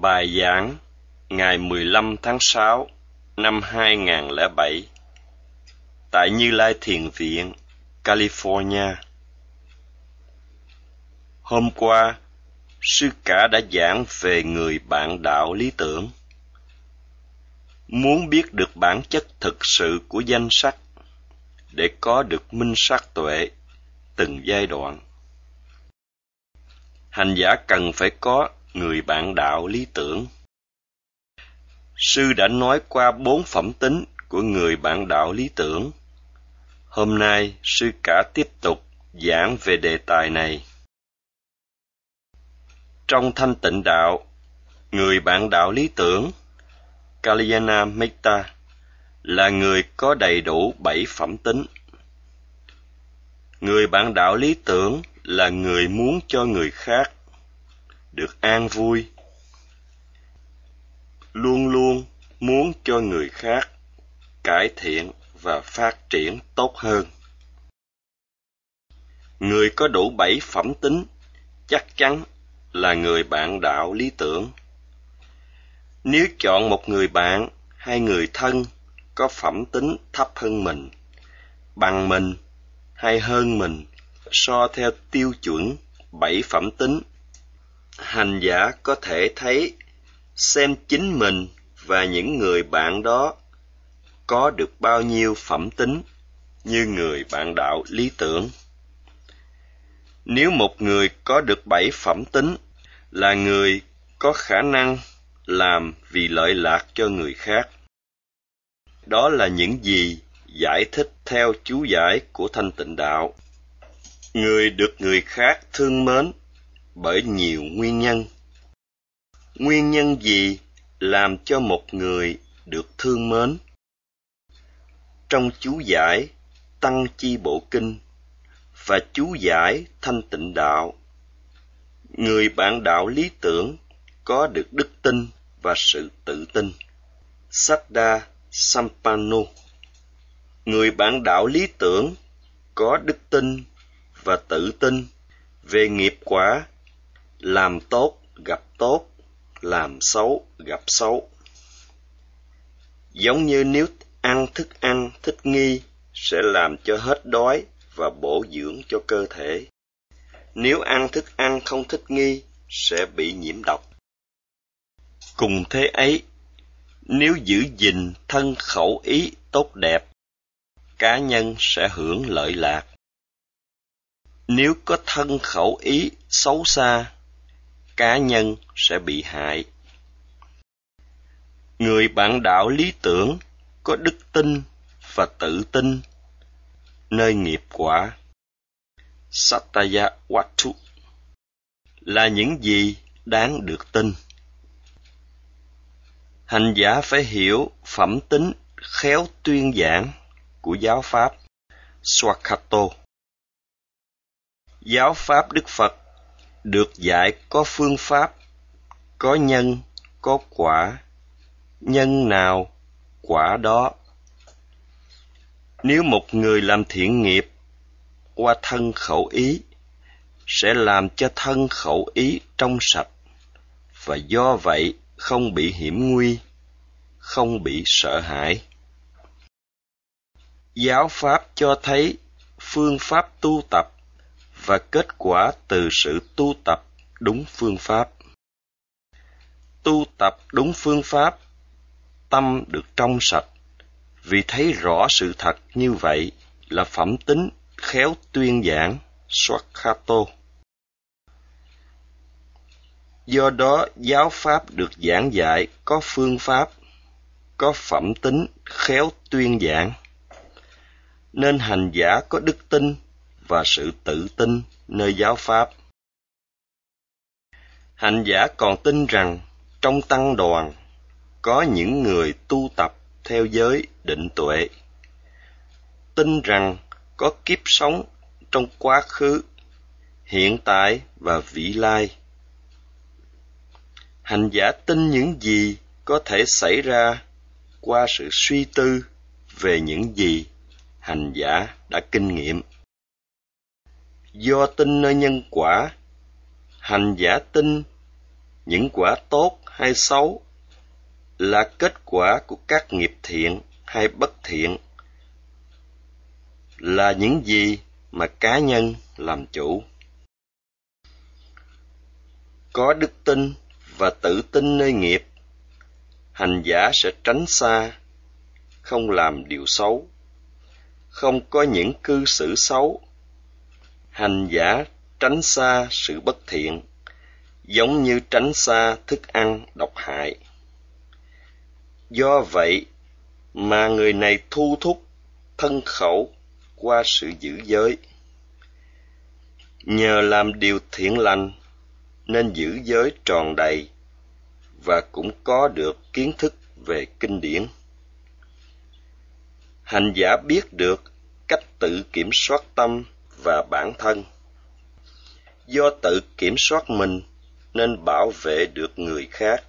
Bài giảng ngày 15 tháng 6 năm 2007 tại Như Lai Thiền Viện, California. Hôm qua, sư cả đã giảng về người bạn đạo lý tưởng. Muốn biết được bản chất thực sự của danh sách để có được minh sắc tuệ từng giai đoạn. Hành giả cần phải có người bạn đạo lý tưởng. Sư đã nói qua bốn phẩm tính của người bạn đạo lý tưởng. Hôm nay, sư cả tiếp tục giảng về đề tài này. Trong thanh tịnh đạo, người bạn đạo lý tưởng, Kalyana Metta, là người có đầy đủ bảy phẩm tính. Người bạn đạo lý tưởng là người muốn cho người khác được an vui. Luôn luôn muốn cho người khác cải thiện và phát triển tốt hơn. Người có đủ bảy phẩm tính chắc chắn là người bạn đạo lý tưởng. Nếu chọn một người bạn hay người thân có phẩm tính thấp hơn mình, bằng mình hay hơn mình, so theo tiêu chuẩn bảy phẩm tính hành giả có thể thấy, xem chính mình và những người bạn đó có được bao nhiêu phẩm tính như người bạn đạo lý tưởng. Nếu một người có được bảy phẩm tính là người có khả năng làm vì lợi lạc cho người khác. Đó là những gì giải thích theo chú giải của thanh tịnh đạo. Người được người khác thương mến bởi nhiều nguyên nhân. Nguyên nhân gì làm cho một người được thương mến? Trong chú giải tăng chi bộ kinh và chú giải thanh tịnh đạo, người bạn đạo lý tưởng có được đức tin và sự tự tin. Saddha Sampano Người bạn đạo lý tưởng có đức tin và tự tin về nghiệp quả làm tốt, gặp tốt. Làm xấu, gặp xấu. Giống như nếu ăn thức ăn, thích nghi, sẽ làm cho hết đói và bổ dưỡng cho cơ thể. Nếu ăn thức ăn không thích nghi, sẽ bị nhiễm độc. Cùng thế ấy, nếu giữ gìn thân khẩu ý tốt đẹp, cá nhân sẽ hưởng lợi lạc. Nếu có thân khẩu ý xấu xa cá nhân sẽ bị hại người bạn đạo lý tưởng có đức tin và tự tin, nơi nghiệp quả Sataya Watu là những gì đáng được tin. Hành giả phải hiểu phẩm tính khéo tuyên giảng của giáo pháp Swakato. Giáo pháp Đức Phật được dạy có phương pháp, có nhân, có quả, nhân nào, quả đó. Nếu một người làm thiện nghiệp qua thân khẩu ý, sẽ làm cho thân khẩu ý trong sạch, và do vậy không bị hiểm nguy, không bị sợ hãi. Giáo pháp cho thấy phương pháp tu tập và kết quả từ sự tu tập đúng phương pháp tu tập đúng phương pháp tâm được trong sạch vì thấy rõ sự thật như vậy là phẩm tính khéo tuyên giảng Swakato. Do đó, giáo pháp được giảng dạy có phương pháp, có phẩm tính khéo tuyên giảng. Nên hành giả có đức tin và sự tự tin nơi giáo pháp. Hành giả còn tin rằng trong tăng đoàn có những người tu tập theo giới định tuệ. Tin rằng có kiếp sống trong quá khứ, hiện tại và vị lai. Hành giả tin những gì có thể xảy ra qua sự suy tư về những gì hành giả đã kinh nghiệm do tin nơi nhân quả, hành giả tin, những quả tốt hay xấu, là kết quả của các nghiệp thiện hay bất thiện, là những gì mà cá nhân làm chủ. Có đức tin và tự tin nơi nghiệp, hành giả sẽ tránh xa, không làm điều xấu. Không có những cư xử xấu hành giả tránh xa sự bất thiện, giống như tránh xa thức ăn độc hại. Do vậy mà người này thu thúc thân khẩu qua sự giữ giới. Nhờ làm điều thiện lành nên giữ giới tròn đầy và cũng có được kiến thức về kinh điển. Hành giả biết được cách tự kiểm soát tâm và bản thân. Do tự kiểm soát mình nên bảo vệ được người khác.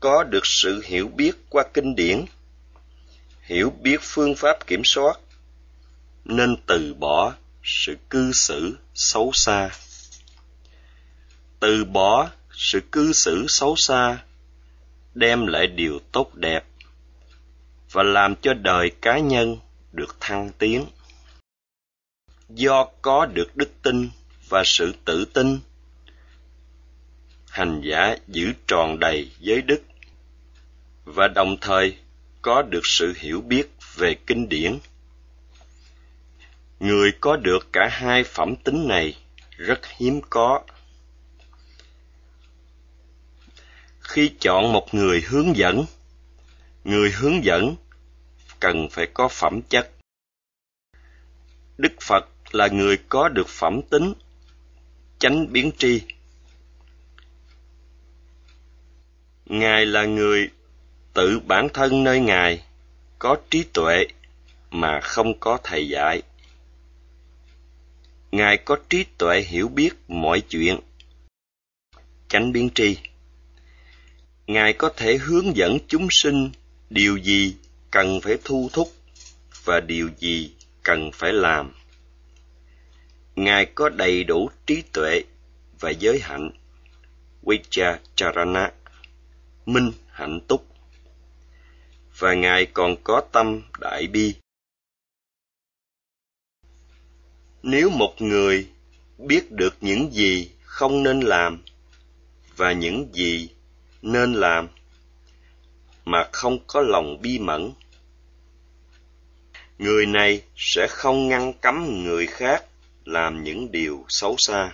Có được sự hiểu biết qua kinh điển, hiểu biết phương pháp kiểm soát, nên từ bỏ sự cư xử xấu xa. Từ bỏ sự cư xử xấu xa đem lại điều tốt đẹp và làm cho đời cá nhân được thăng tiến do có được đức tin và sự tự tin, hành giả giữ tròn đầy giới đức và đồng thời có được sự hiểu biết về kinh điển. Người có được cả hai phẩm tính này rất hiếm có. Khi chọn một người hướng dẫn, người hướng dẫn cần phải có phẩm chất. Đức phật là người có được phẩm tính, chánh biến tri. Ngài là người tự bản thân nơi ngài có trí tuệ mà không có thầy dạy. Ngài có trí tuệ hiểu biết mọi chuyện, chánh biến tri. Ngài có thể hướng dẫn chúng sinh điều gì cần phải thu thúc và điều gì cần phải làm ngài có đầy đủ trí tuệ và giới hạnh. Vicharana, minh hạnh túc. Và ngài còn có tâm đại bi. Nếu một người biết được những gì không nên làm và những gì nên làm mà không có lòng bi mẫn người này sẽ không ngăn cấm người khác làm những điều xấu xa.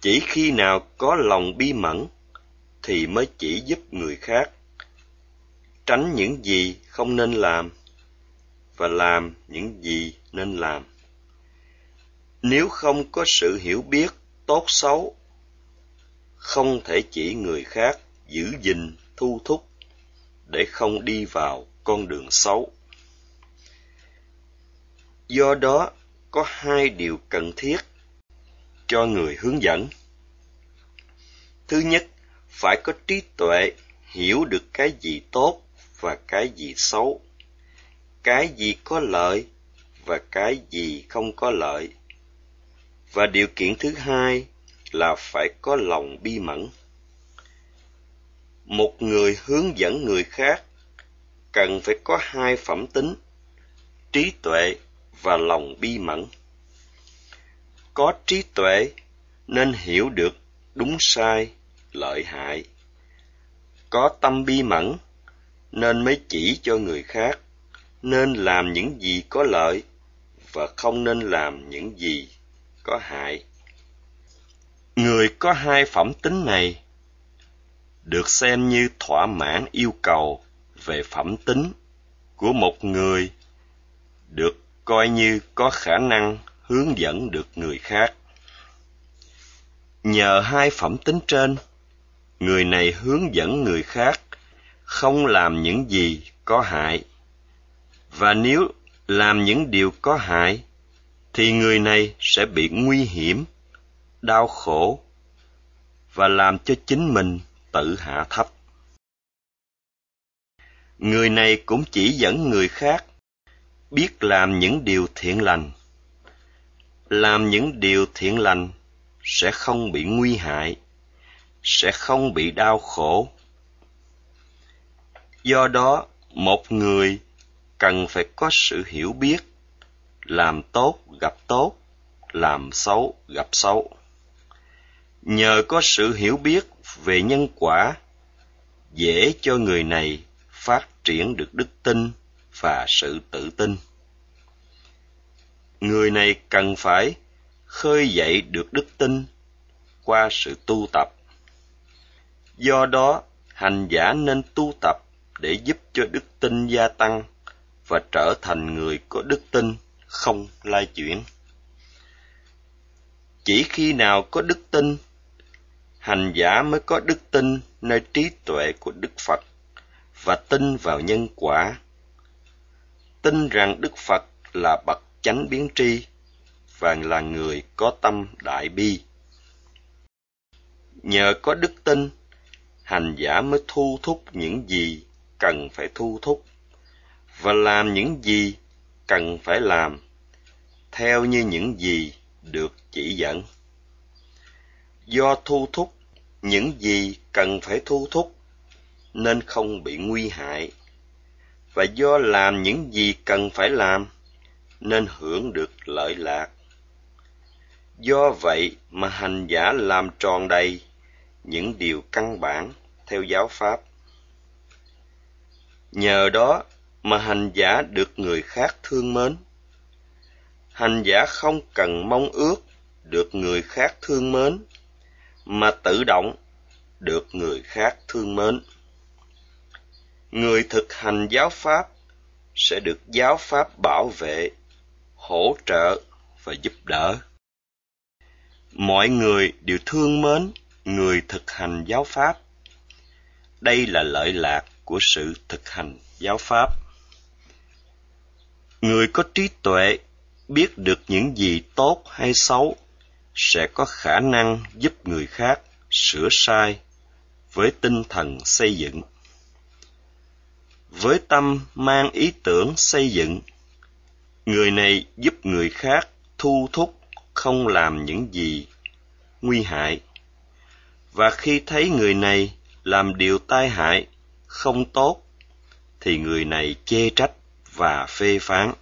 Chỉ khi nào có lòng bi mẫn thì mới chỉ giúp người khác. Tránh những gì không nên làm và làm những gì nên làm. Nếu không có sự hiểu biết tốt xấu, không thể chỉ người khác giữ gìn, thu thúc để không đi vào con đường xấu do đó, có hai điều cần thiết cho người hướng dẫn. Thứ nhất, phải có trí tuệ, hiểu được cái gì tốt và cái gì xấu, cái gì có lợi và cái gì không có lợi. Và điều kiện thứ hai là phải có lòng bi mẫn. Một người hướng dẫn người khác cần phải có hai phẩm tính, trí tuệ và lòng bi mẫn. Có trí tuệ nên hiểu được đúng sai, lợi hại. Có tâm bi mẫn nên mới chỉ cho người khác, nên làm những gì có lợi và không nên làm những gì có hại. Người có hai phẩm tính này được xem như thỏa mãn yêu cầu về phẩm tính của một người được coi như có khả năng hướng dẫn được người khác. Nhờ hai phẩm tính trên, người này hướng dẫn người khác không làm những gì có hại. Và nếu làm những điều có hại, thì người này sẽ bị nguy hiểm, đau khổ và làm cho chính mình tự hạ thấp. Người này cũng chỉ dẫn người khác biết làm những điều thiện lành. Làm những điều thiện lành sẽ không bị nguy hại, sẽ không bị đau khổ. Do đó, một người cần phải có sự hiểu biết, làm tốt gặp tốt, làm xấu gặp xấu. Nhờ có sự hiểu biết về nhân quả, dễ cho người này phát triển được đức tin và sự tự tin. Người này cần phải khơi dậy được đức tin qua sự tu tập. Do đó, hành giả nên tu tập để giúp cho đức tin gia tăng và trở thành người có đức tin, không lai chuyển. Chỉ khi nào có đức tin, hành giả mới có đức tin nơi trí tuệ của đức phật và tin vào nhân quả tin rằng đức phật là bậc chánh biến tri và là người có tâm đại bi. Nhờ có đức tin, hành giả mới thu thúc những gì cần phải thu thúc và làm những gì cần phải làm, theo như những gì được chỉ dẫn. Do thu thúc những gì cần phải thu thúc, nên không bị nguy hại và do làm những gì cần phải làm, nên hưởng được lợi lạc. Do vậy mà hành giả làm tròn đầy những điều căn bản theo giáo pháp. Nhờ đó mà hành giả được người khác thương mến. Hành giả không cần mong ước được người khác thương mến, mà tự động được người khác thương mến người thực hành giáo pháp sẽ được giáo pháp bảo vệ, hỗ trợ và giúp đỡ. Mọi người đều thương mến người thực hành giáo pháp. Đây là lợi lạc của sự thực hành giáo pháp. Người có trí tuệ biết được những gì tốt hay xấu sẽ có khả năng giúp người khác sửa sai với tinh thần xây dựng với tâm mang ý tưởng xây dựng. Người này giúp người khác thu thúc không làm những gì nguy hại. Và khi thấy người này làm điều tai hại, không tốt, thì người này chê trách và phê phán.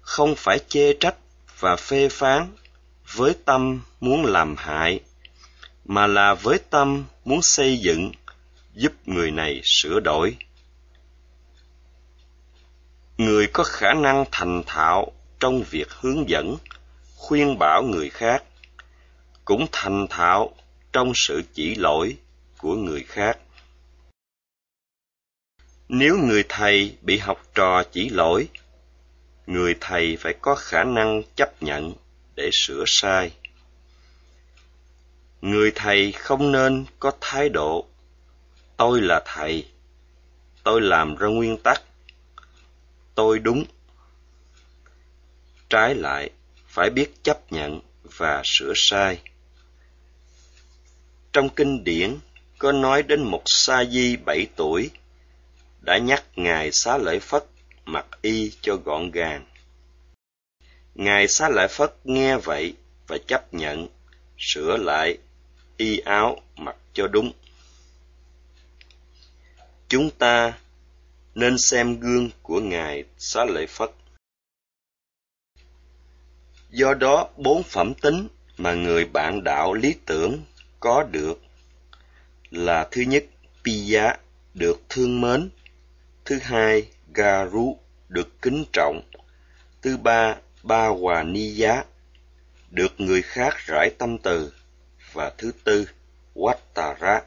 Không phải chê trách và phê phán với tâm muốn làm hại, mà là với tâm muốn xây dựng, giúp người này sửa đổi người có khả năng thành thạo trong việc hướng dẫn, khuyên bảo người khác, cũng thành thạo trong sự chỉ lỗi của người khác. Nếu người thầy bị học trò chỉ lỗi, người thầy phải có khả năng chấp nhận để sửa sai. Người thầy không nên có thái độ, tôi là thầy, tôi làm ra nguyên tắc tôi đúng. Trái lại, phải biết chấp nhận và sửa sai. Trong kinh điển, có nói đến một sa di bảy tuổi, đã nhắc ngài xá lợi phất mặc y cho gọn gàng. Ngài xá lợi phất nghe vậy và chấp nhận, sửa lại, y áo mặc cho đúng. Chúng ta nên xem gương của ngài xá lợi phất. Do đó bốn phẩm tính mà người bạn đạo lý tưởng có được là thứ nhất Piya được thương mến, thứ hai Garu được kính trọng, thứ ba Ba Hòa Ni Giá được người khác rải tâm từ và thứ tư Wattara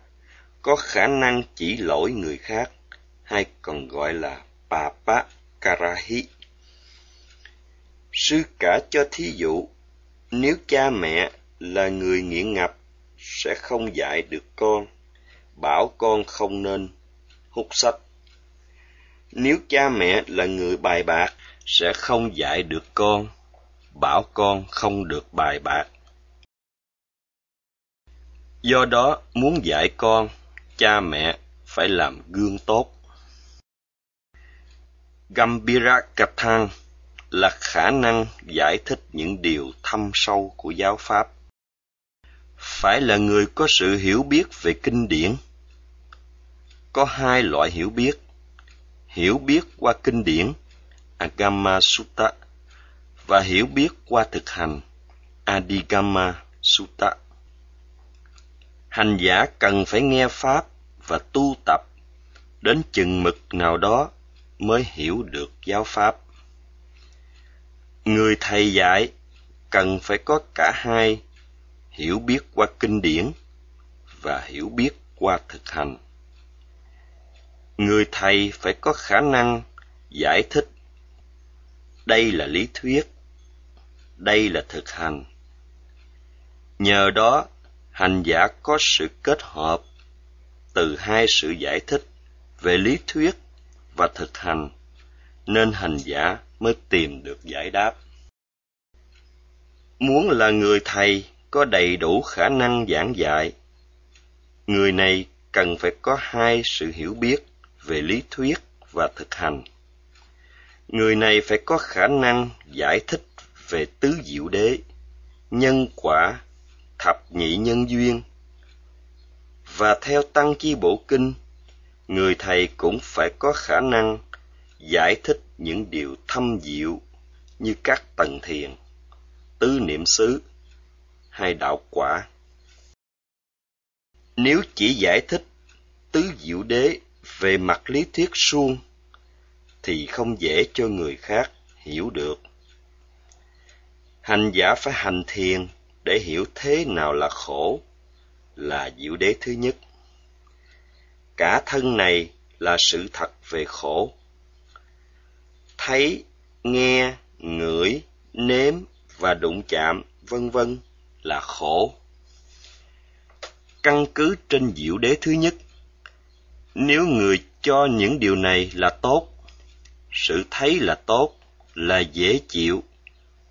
có khả năng chỉ lỗi người khác hay còn gọi là Papa Karahi. Sư cả cho thí dụ, nếu cha mẹ là người nghiện ngập sẽ không dạy được con, bảo con không nên hút sách. Nếu cha mẹ là người bài bạc, sẽ không dạy được con, bảo con không được bài bạc. Do đó, muốn dạy con, cha mẹ phải làm gương tốt. Gambira Kathang là khả năng giải thích những điều thâm sâu của giáo pháp. phải là người có sự hiểu biết về kinh điển. Có hai loại hiểu biết. Hiểu biết qua kinh điển, agama sutta, và hiểu biết qua thực hành, adigama sutta. Hành giả cần phải nghe pháp và tu tập đến chừng mực nào đó mới hiểu được giáo pháp. Người thầy dạy cần phải có cả hai, hiểu biết qua kinh điển và hiểu biết qua thực hành. Người thầy phải có khả năng giải thích, đây là lý thuyết, đây là thực hành. Nhờ đó, hành giả có sự kết hợp từ hai sự giải thích về lý thuyết và thực hành, nên hành giả mới tìm được giải đáp. Muốn là người thầy có đầy đủ khả năng giảng dạy, người này cần phải có hai sự hiểu biết về lý thuyết và thực hành. Người này phải có khả năng giải thích về tứ diệu đế, nhân quả, thập nhị nhân duyên, và theo tăng chi bộ kinh người thầy cũng phải có khả năng giải thích những điều thâm diệu như các tầng thiền, tứ niệm xứ hay đạo quả. Nếu chỉ giải thích tứ diệu đế về mặt lý thuyết suông, thì không dễ cho người khác hiểu được. Hành giả phải hành thiền để hiểu thế nào là khổ, là diệu đế thứ nhất cả thân này là sự thật về khổ. Thấy, nghe, ngửi, nếm và đụng chạm, vân vân, là khổ. Căn cứ trên diệu đế thứ nhất, nếu người cho những điều này là tốt, sự thấy là tốt là dễ chịu,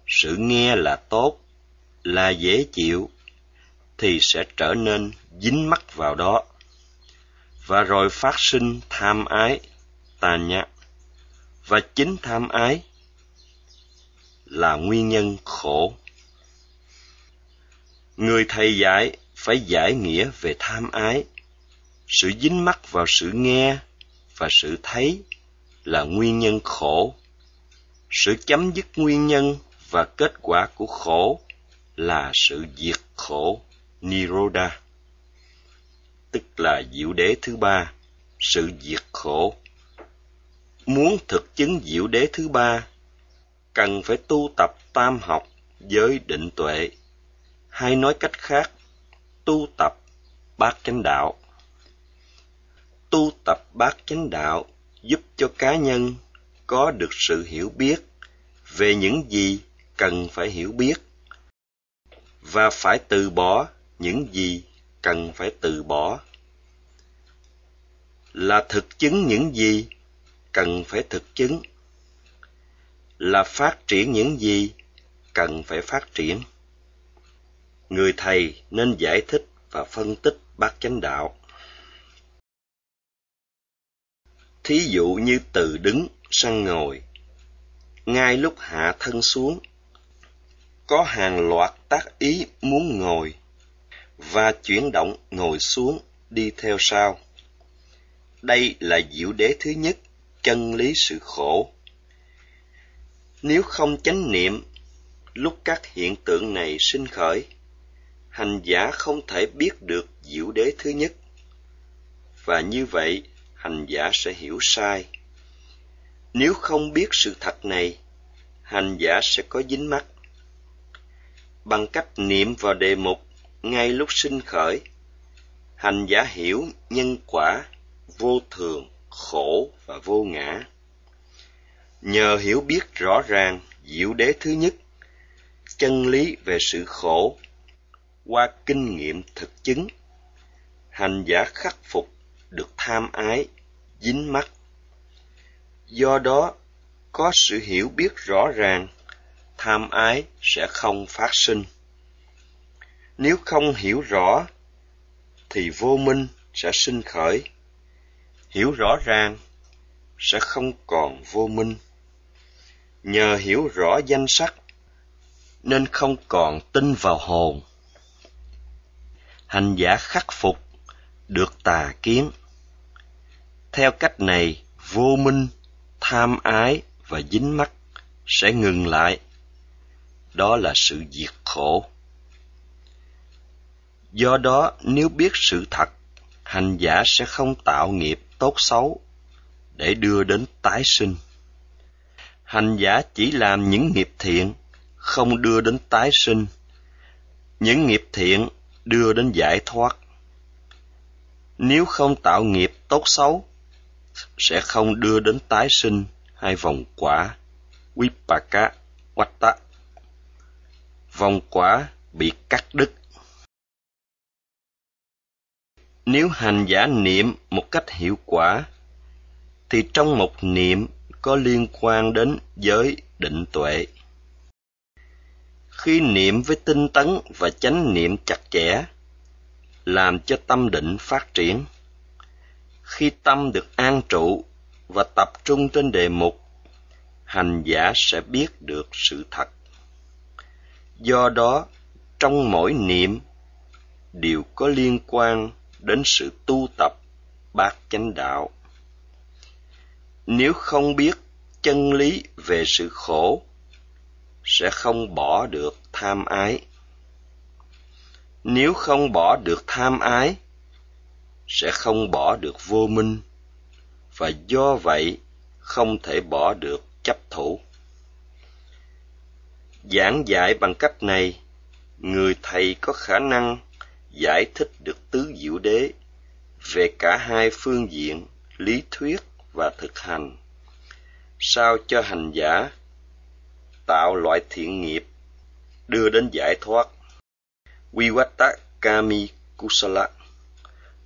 sự nghe là tốt là dễ chịu, thì sẽ trở nên dính mắc vào đó và rồi phát sinh tham ái tà nhã. Và chính tham ái là nguyên nhân khổ. Người thầy dạy phải giải nghĩa về tham ái. Sự dính mắc vào sự nghe và sự thấy là nguyên nhân khổ. Sự chấm dứt nguyên nhân và kết quả của khổ là sự diệt khổ, niroda tức là diệu đế thứ ba, sự diệt khổ. Muốn thực chứng diệu đế thứ ba, cần phải tu tập tam học với định tuệ. Hay nói cách khác, tu tập bát chánh đạo. Tu tập bát chánh đạo giúp cho cá nhân có được sự hiểu biết về những gì cần phải hiểu biết và phải từ bỏ những gì cần phải từ bỏ. Là thực chứng những gì cần phải thực chứng. Là phát triển những gì cần phải phát triển. Người thầy nên giải thích và phân tích bát chánh đạo. Thí dụ như từ đứng sang ngồi. Ngay lúc hạ thân xuống, có hàng loạt tác ý muốn ngồi và chuyển động ngồi xuống đi theo sau. Đây là diệu đế thứ nhất, chân lý sự khổ. Nếu không chánh niệm, lúc các hiện tượng này sinh khởi, hành giả không thể biết được diệu đế thứ nhất. Và như vậy, hành giả sẽ hiểu sai. Nếu không biết sự thật này, hành giả sẽ có dính mắc bằng cách niệm vào đề mục ngay lúc sinh khởi, hành giả hiểu nhân quả vô thường, khổ và vô ngã. Nhờ hiểu biết rõ ràng diệu đế thứ nhất, chân lý về sự khổ, qua kinh nghiệm thực chứng, hành giả khắc phục được tham ái, dính mắc. Do đó, có sự hiểu biết rõ ràng, tham ái sẽ không phát sinh nếu không hiểu rõ thì vô minh sẽ sinh khởi hiểu rõ ràng sẽ không còn vô minh nhờ hiểu rõ danh sắc nên không còn tin vào hồn hành giả khắc phục được tà kiến. Theo cách này, vô minh, tham ái và dính mắc sẽ ngừng lại. Đó là sự diệt khổ. Do đó, nếu biết sự thật, hành giả sẽ không tạo nghiệp tốt xấu để đưa đến tái sinh. Hành giả chỉ làm những nghiệp thiện, không đưa đến tái sinh. Những nghiệp thiện đưa đến giải thoát. Nếu không tạo nghiệp tốt xấu, sẽ không đưa đến tái sinh hay vòng quả, Vipaka Watta. Vòng quả bị cắt đứt. Nếu hành giả niệm một cách hiệu quả, thì trong một niệm có liên quan đến giới định tuệ. Khi niệm với tinh tấn và chánh niệm chặt chẽ, làm cho tâm định phát triển. Khi tâm được an trụ và tập trung trên đề mục, hành giả sẽ biết được sự thật. Do đó, trong mỗi niệm đều có liên quan đến sự tu tập bát chánh đạo. Nếu không biết chân lý về sự khổ, sẽ không bỏ được tham ái. Nếu không bỏ được tham ái, sẽ không bỏ được vô minh, và do vậy không thể bỏ được chấp thủ. Giảng dạy bằng cách này, người thầy có khả năng giải thích được tứ diệu đế về cả hai phương diện lý thuyết và thực hành sao cho hành giả tạo loại thiện nghiệp, đưa đến giải thoát Vivatta Kami Kusala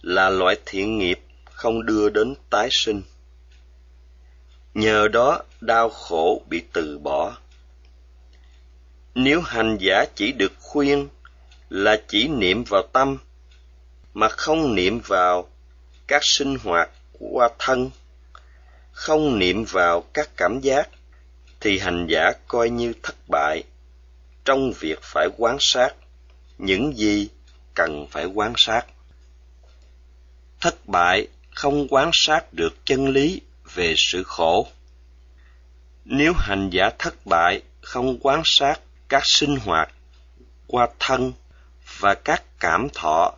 là loại thiện nghiệp không đưa đến tái sinh. Nhờ đó, đau khổ bị từ bỏ. Nếu hành giả chỉ được khuyên là chỉ niệm vào tâm, mà không niệm vào các sinh hoạt qua thân, không niệm vào các cảm giác, thì hành giả coi như thất bại trong việc phải quán sát những gì cần phải quán sát. Thất bại không quán sát được chân lý về sự khổ. Nếu hành giả thất bại không quán sát các sinh hoạt qua thân và các cảm thọ.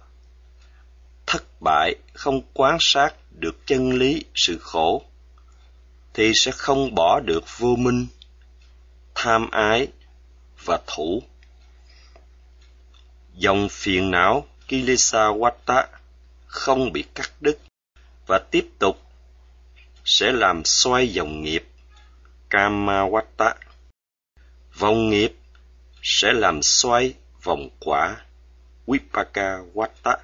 Thất bại không quán sát được chân lý sự khổ, thì sẽ không bỏ được vô minh, tham ái và thủ. Dòng phiền não kilesa watta không bị cắt đứt và tiếp tục sẽ làm xoay dòng nghiệp kama watta vòng nghiệp sẽ làm xoay vòng quả. Vipaka Wata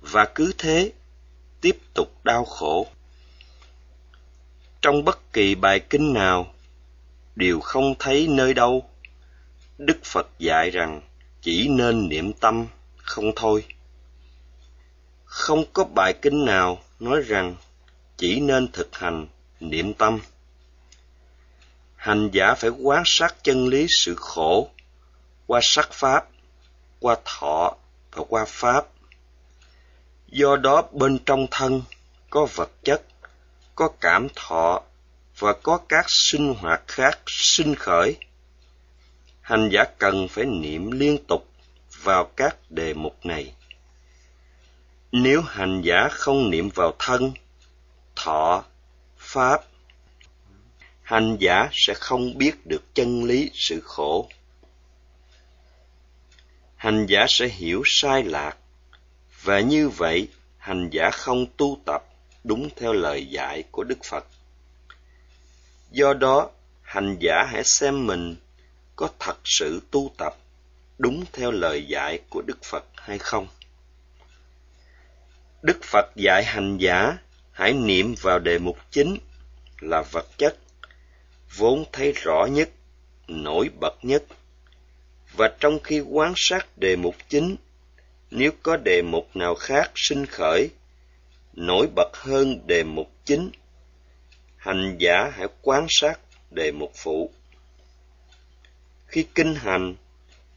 và cứ thế, tiếp tục đau khổ. Trong bất kỳ bài kinh nào, đều không thấy nơi đâu Đức Phật dạy rằng chỉ nên niệm tâm, không thôi. Không có bài kinh nào nói rằng chỉ nên thực hành niệm tâm. Hành giả phải quán sát chân lý sự khổ qua sắc pháp qua thọ và qua pháp. Do đó bên trong thân có vật chất, có cảm thọ và có các sinh hoạt khác sinh khởi. Hành giả cần phải niệm liên tục vào các đề mục này. Nếu hành giả không niệm vào thân, thọ, pháp, hành giả sẽ không biết được chân lý sự khổ hành giả sẽ hiểu sai lạc. Và như vậy, hành giả không tu tập đúng theo lời dạy của đức phật. Do đó, hành giả hãy xem mình có thật sự tu tập đúng theo lời dạy của đức phật hay không. Đức phật dạy hành giả hãy niệm vào đề mục chính là vật chất, vốn thấy rõ nhất, nổi bật nhất và trong khi quan sát đề mục chính, nếu có đề mục nào khác sinh khởi, nổi bật hơn đề mục chính, hành giả hãy quan sát đề mục phụ. Khi kinh hành,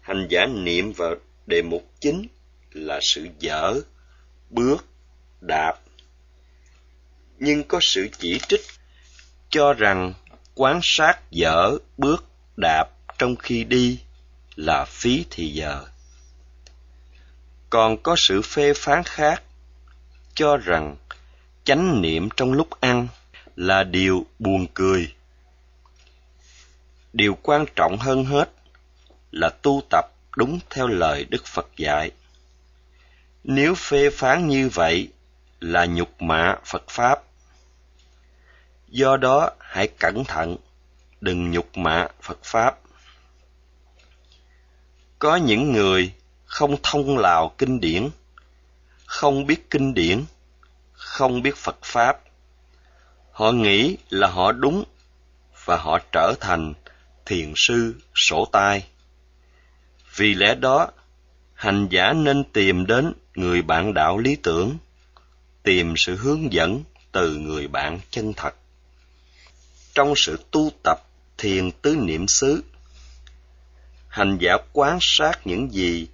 hành giả niệm vào đề mục chính là sự dở, bước, đạp. Nhưng có sự chỉ trích cho rằng quan sát dở, bước, đạp trong khi đi là phí thì giờ. Còn có sự phê phán khác cho rằng chánh niệm trong lúc ăn là điều buồn cười. Điều quan trọng hơn hết là tu tập đúng theo lời Đức Phật dạy. Nếu phê phán như vậy là nhục mạ Phật Pháp. Do đó hãy cẩn thận, đừng nhục mạ Phật Pháp. Có những người không thông lào kinh điển, không biết kinh điển, không biết Phật Pháp. Họ nghĩ là họ đúng và họ trở thành thiền sư sổ tai. Vì lẽ đó, hành giả nên tìm đến người bạn đạo lý tưởng, tìm sự hướng dẫn từ người bạn chân thật. Trong sự tu tập thiền tứ niệm xứ, hành giả quán sát những gì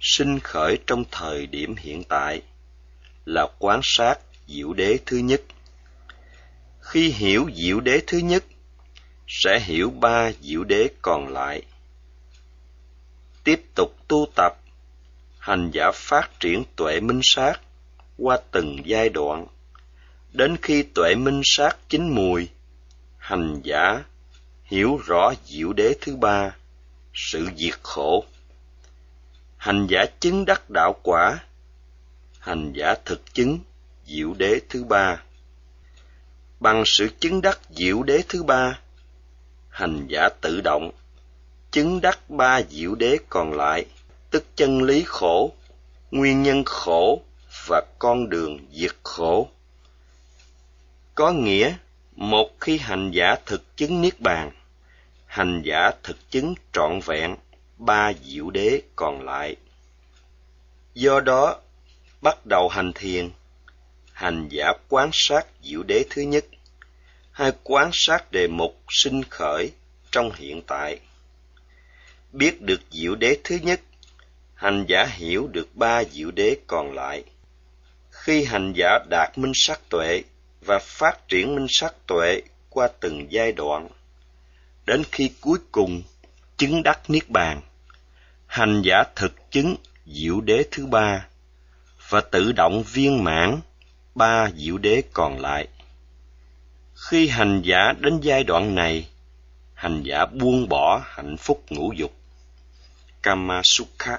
sinh khởi trong thời điểm hiện tại là quán sát diệu đế thứ nhất. Khi hiểu diệu đế thứ nhất, sẽ hiểu ba diệu đế còn lại. Tiếp tục tu tập, hành giả phát triển tuệ minh sát qua từng giai đoạn. Đến khi tuệ minh sát chín mùi, hành giả hiểu rõ diệu đế thứ ba, sự diệt khổ. Hành giả chứng đắc đạo quả, hành giả thực chứng diệu đế thứ ba. Bằng sự chứng đắc diệu đế thứ ba, hành giả tự động chứng đắc ba diệu đế còn lại, tức chân lý khổ, nguyên nhân khổ và con đường diệt khổ. Có nghĩa, một khi hành giả thực chứng niết bàn, hành giả thực chứng trọn vẹn ba diệu đế còn lại. Do đó, bắt đầu hành thiền, hành giả quan sát diệu đế thứ nhất, hay quan sát đề mục sinh khởi trong hiện tại. Biết được diệu đế thứ nhất, hành giả hiểu được ba diệu đế còn lại. Khi hành giả đạt minh sắc tuệ và phát triển minh sắc tuệ qua từng giai đoạn, đến khi cuối cùng chứng đắc niết bàn, hành giả thực chứng diệu đế thứ ba và tự động viên mãn ba diệu đế còn lại. Khi hành giả đến giai đoạn này, hành giả buông bỏ hạnh phúc ngũ dục. Kama Sukha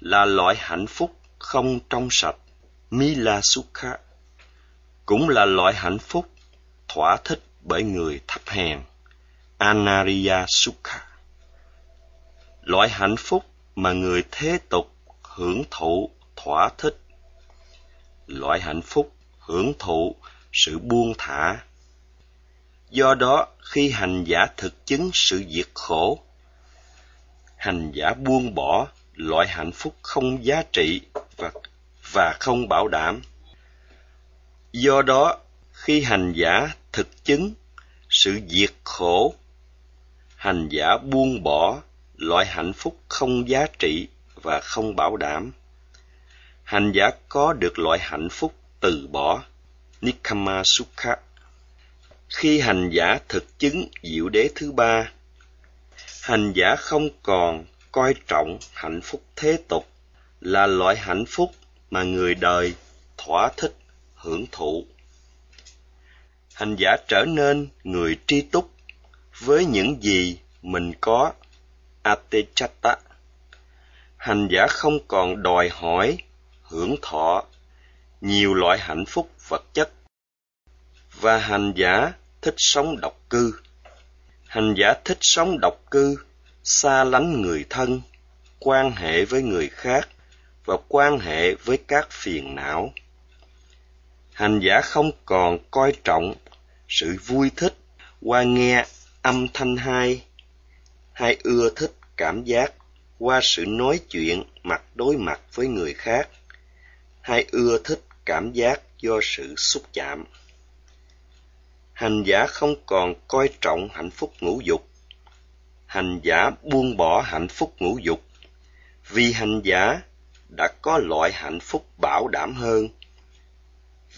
là loại hạnh phúc không trong sạch. Mila Sukha cũng là loại hạnh phúc thỏa thích bởi người thấp hèn. Anariya Sukha. Loại hạnh phúc mà người thế tục hưởng thụ, thỏa thích. Loại hạnh phúc hưởng thụ sự buông thả. Do đó, khi hành giả thực chứng sự diệt khổ, hành giả buông bỏ loại hạnh phúc không giá trị và và không bảo đảm. Do đó, khi hành giả thực chứng sự diệt khổ hành giả buông bỏ loại hạnh phúc không giá trị và không bảo đảm. Hành giả có được loại hạnh phúc từ bỏ nikama sukha. Khi hành giả thực chứng diệu đế thứ ba, hành giả không còn coi trọng hạnh phúc thế tục, là loại hạnh phúc mà người đời thỏa thích hưởng thụ. Hành giả trở nên người tri túc với những gì mình có, atechata. Hành giả không còn đòi hỏi, hưởng thọ, nhiều loại hạnh phúc vật chất. Và hành giả thích sống độc cư. Hành giả thích sống độc cư, xa lánh người thân, quan hệ với người khác và quan hệ với các phiền não. Hành giả không còn coi trọng sự vui thích, qua nghe âm thanh hai, hai ưa thích cảm giác qua sự nói chuyện mặt đối mặt với người khác. Hai ưa thích cảm giác do sự xúc chạm. Hành giả không còn coi trọng hạnh phúc ngũ dục. Hành giả buông bỏ hạnh phúc ngũ dục. Vì hành giả đã có loại hạnh phúc bảo đảm hơn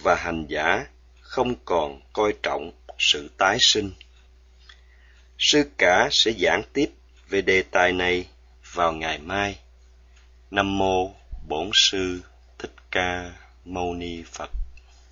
và hành giả không còn coi trọng sự tái sinh. Sư cả sẽ giảng tiếp về đề tài này vào ngày mai. Nam mô Bổn sư Thích Ca Mâu Ni Phật.